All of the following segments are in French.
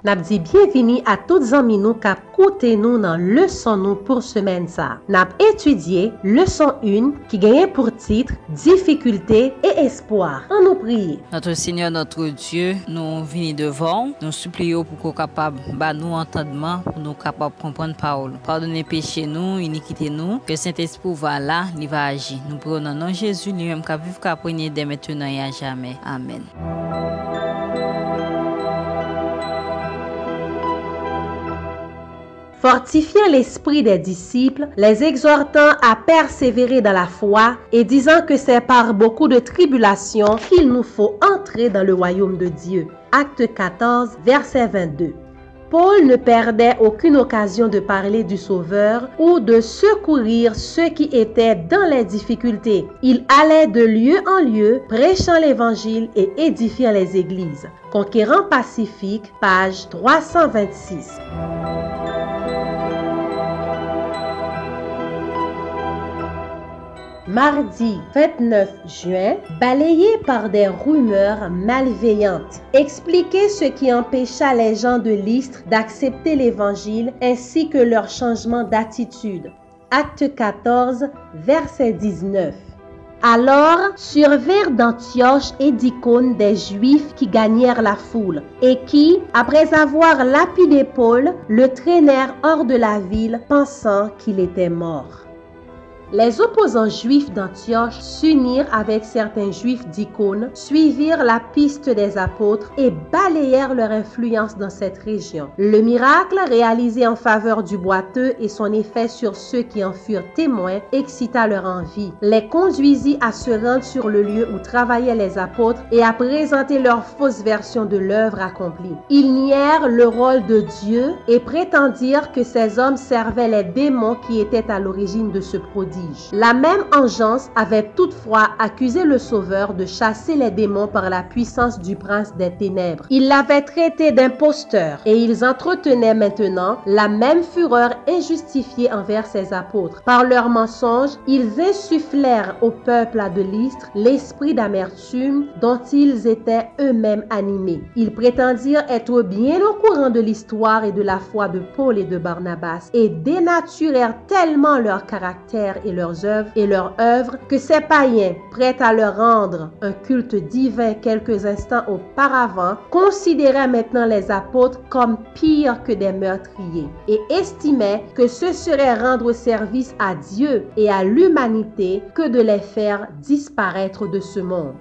Nap di bienvini a tout zanmi nou kap koute nou nan leson nou pou semen sa. Nap etudye leson 1 ki genyen pou titre Difikulté et Espoir. An nou priye. Notre Seigneur, notre Dieu, nou vini devan. Nou suppliyo pou ko kapab ba nou entadman pou nou kapab kompon paol. Pardonne peche nou, inikite nou. Ke Saint-Esprit va la, li va aji. Nou prou nan nan Jésus, li mèm ka viv ka prenye de mette nan ya jamen. Amen. Fortifiant l'esprit des disciples, les exhortant à persévérer dans la foi et disant que c'est par beaucoup de tribulations qu'il nous faut entrer dans le royaume de Dieu. Acte 14, verset 22. Paul ne perdait aucune occasion de parler du Sauveur ou de secourir ceux qui étaient dans les difficultés. Il allait de lieu en lieu, prêchant l'Évangile et édifiant les églises. Conquérant Pacifique, page 326. Mardi 29 juin, balayé par des rumeurs malveillantes, expliquer ce qui empêcha les gens de l'Istre d'accepter l'Évangile ainsi que leur changement d'attitude. Acte 14, verset 19. Alors survinrent d'Antioche et d'Icône des Juifs qui gagnèrent la foule, et qui, après avoir lapidé Paul, le traînèrent hors de la ville, pensant qu'il était mort. Les opposants juifs d'Antioche s'unirent avec certains juifs d'Icône, suivirent la piste des apôtres et balayèrent leur influence dans cette région. Le miracle réalisé en faveur du boiteux et son effet sur ceux qui en furent témoins excita leur envie, les conduisit à se rendre sur le lieu où travaillaient les apôtres et à présenter leur fausse version de l'œuvre accomplie. Ils nièrent le rôle de Dieu et prétendirent que ces hommes servaient les démons qui étaient à l'origine de ce La même engeance avait toutefois accusé le Sauveur de chasser les démons par la puissance du prince des ténèbres. Il l'avait traité d'imposteur et ils entretenaient maintenant la même fureur injustifiée envers ses apôtres. Par leurs mensonges, ils insufflèrent au peuple de l'Istre l'esprit d'amertume dont ils étaient eux-mêmes animés. Ils prétendirent être bien au courant de l'histoire et de la foi de Paul et de Barnabas et dénaturèrent tellement leur caractère et leurs œuvres et leurs œuvres que ces païens, prêts à leur rendre un culte divin quelques instants auparavant, considéraient maintenant les apôtres comme pires que des meurtriers et estimaient que ce serait rendre service à Dieu et à l'humanité que de les faire disparaître de ce monde.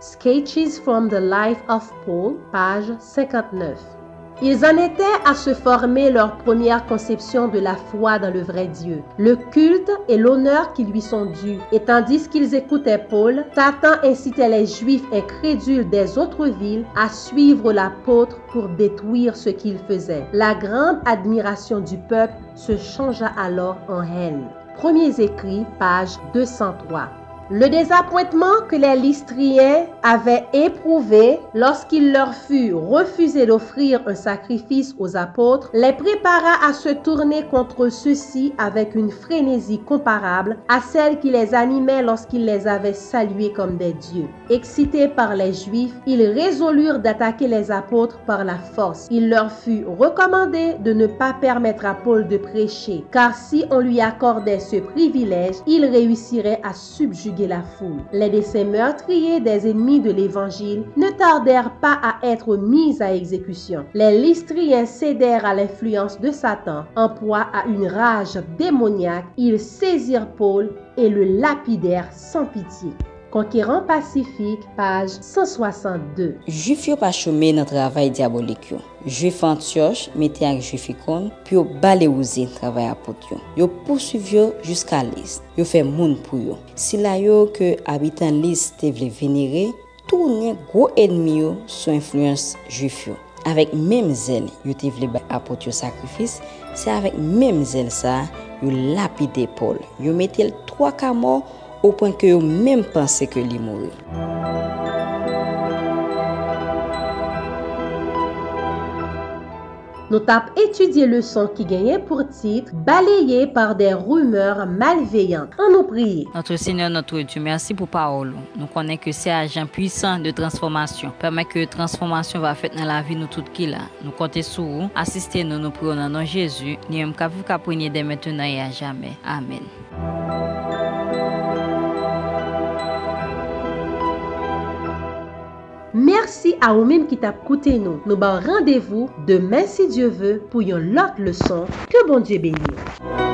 Sketches from the Life of Paul, page 59. Ils en étaient à se former leur première conception de la foi dans le vrai Dieu, le culte et l'honneur qui lui sont dus. Et tandis qu'ils écoutaient Paul, Satan incitait les Juifs incrédules des autres villes à suivre l'apôtre pour détruire ce qu'il faisait. La grande admiration du peuple se changea alors en haine. Premiers écrits, page 203. Le désappointement que les Lystriens avaient éprouvé lorsqu'il leur fut refusé d'offrir un sacrifice aux apôtres les prépara à se tourner contre ceux-ci avec une frénésie comparable à celle qui les animait lorsqu'ils les avaient salués comme des dieux. Excités par les Juifs, ils résolurent d'attaquer les apôtres par la force. Il leur fut recommandé de ne pas permettre à Paul de prêcher, car si on lui accordait ce privilège, il réussirait à subjuguer la foule. Les décès meurtriers des ennemis de l'Évangile ne tardèrent pas à être mis à exécution. Les Lystriens cédèrent à l'influence de Satan. En proie à une rage démoniaque, ils saisirent Paul et le lapidèrent sans pitié. Konkiran Pasifik, page 162. Juif yo pa chome nan travay diabolik yo. Juif antyosh mette ak juif ikon, pi yo bale ouze travay apot yo. Yo pousuv yo jiska lis. Yo fe moun pou yo. Sila yo ke abitan lis te vle venire, tourne gwo enmi yo sou influence juif yo. Avèk mèm zèl yo te vle apot yo sakrifis, se avèk mèm zèl sa, yo lapide Paul. Yo metel 3 kamor ou pwen ke yo menm panse ke li mouri. Nou tap etudye le son ki genyen pou titre Baleye par de rumeur malveyant. An nou priye. Notre Seigneur, notre Dieu, mersi pou paolo. Nou konen ke se ajan puisan de transformasyon. Permen ke transformasyon va fet nan la vi nou tout ki la. Nou konte sou ou, asiste nou nou priyo nan nan Jezu. Ni yon kapou kapou nye de metenan e a jamen. Amen. Mersi a ou menm ki tap koute nou. Nou ba randevou demen si Diyo ve pou yon lot leson. Ke bon Diyo benye.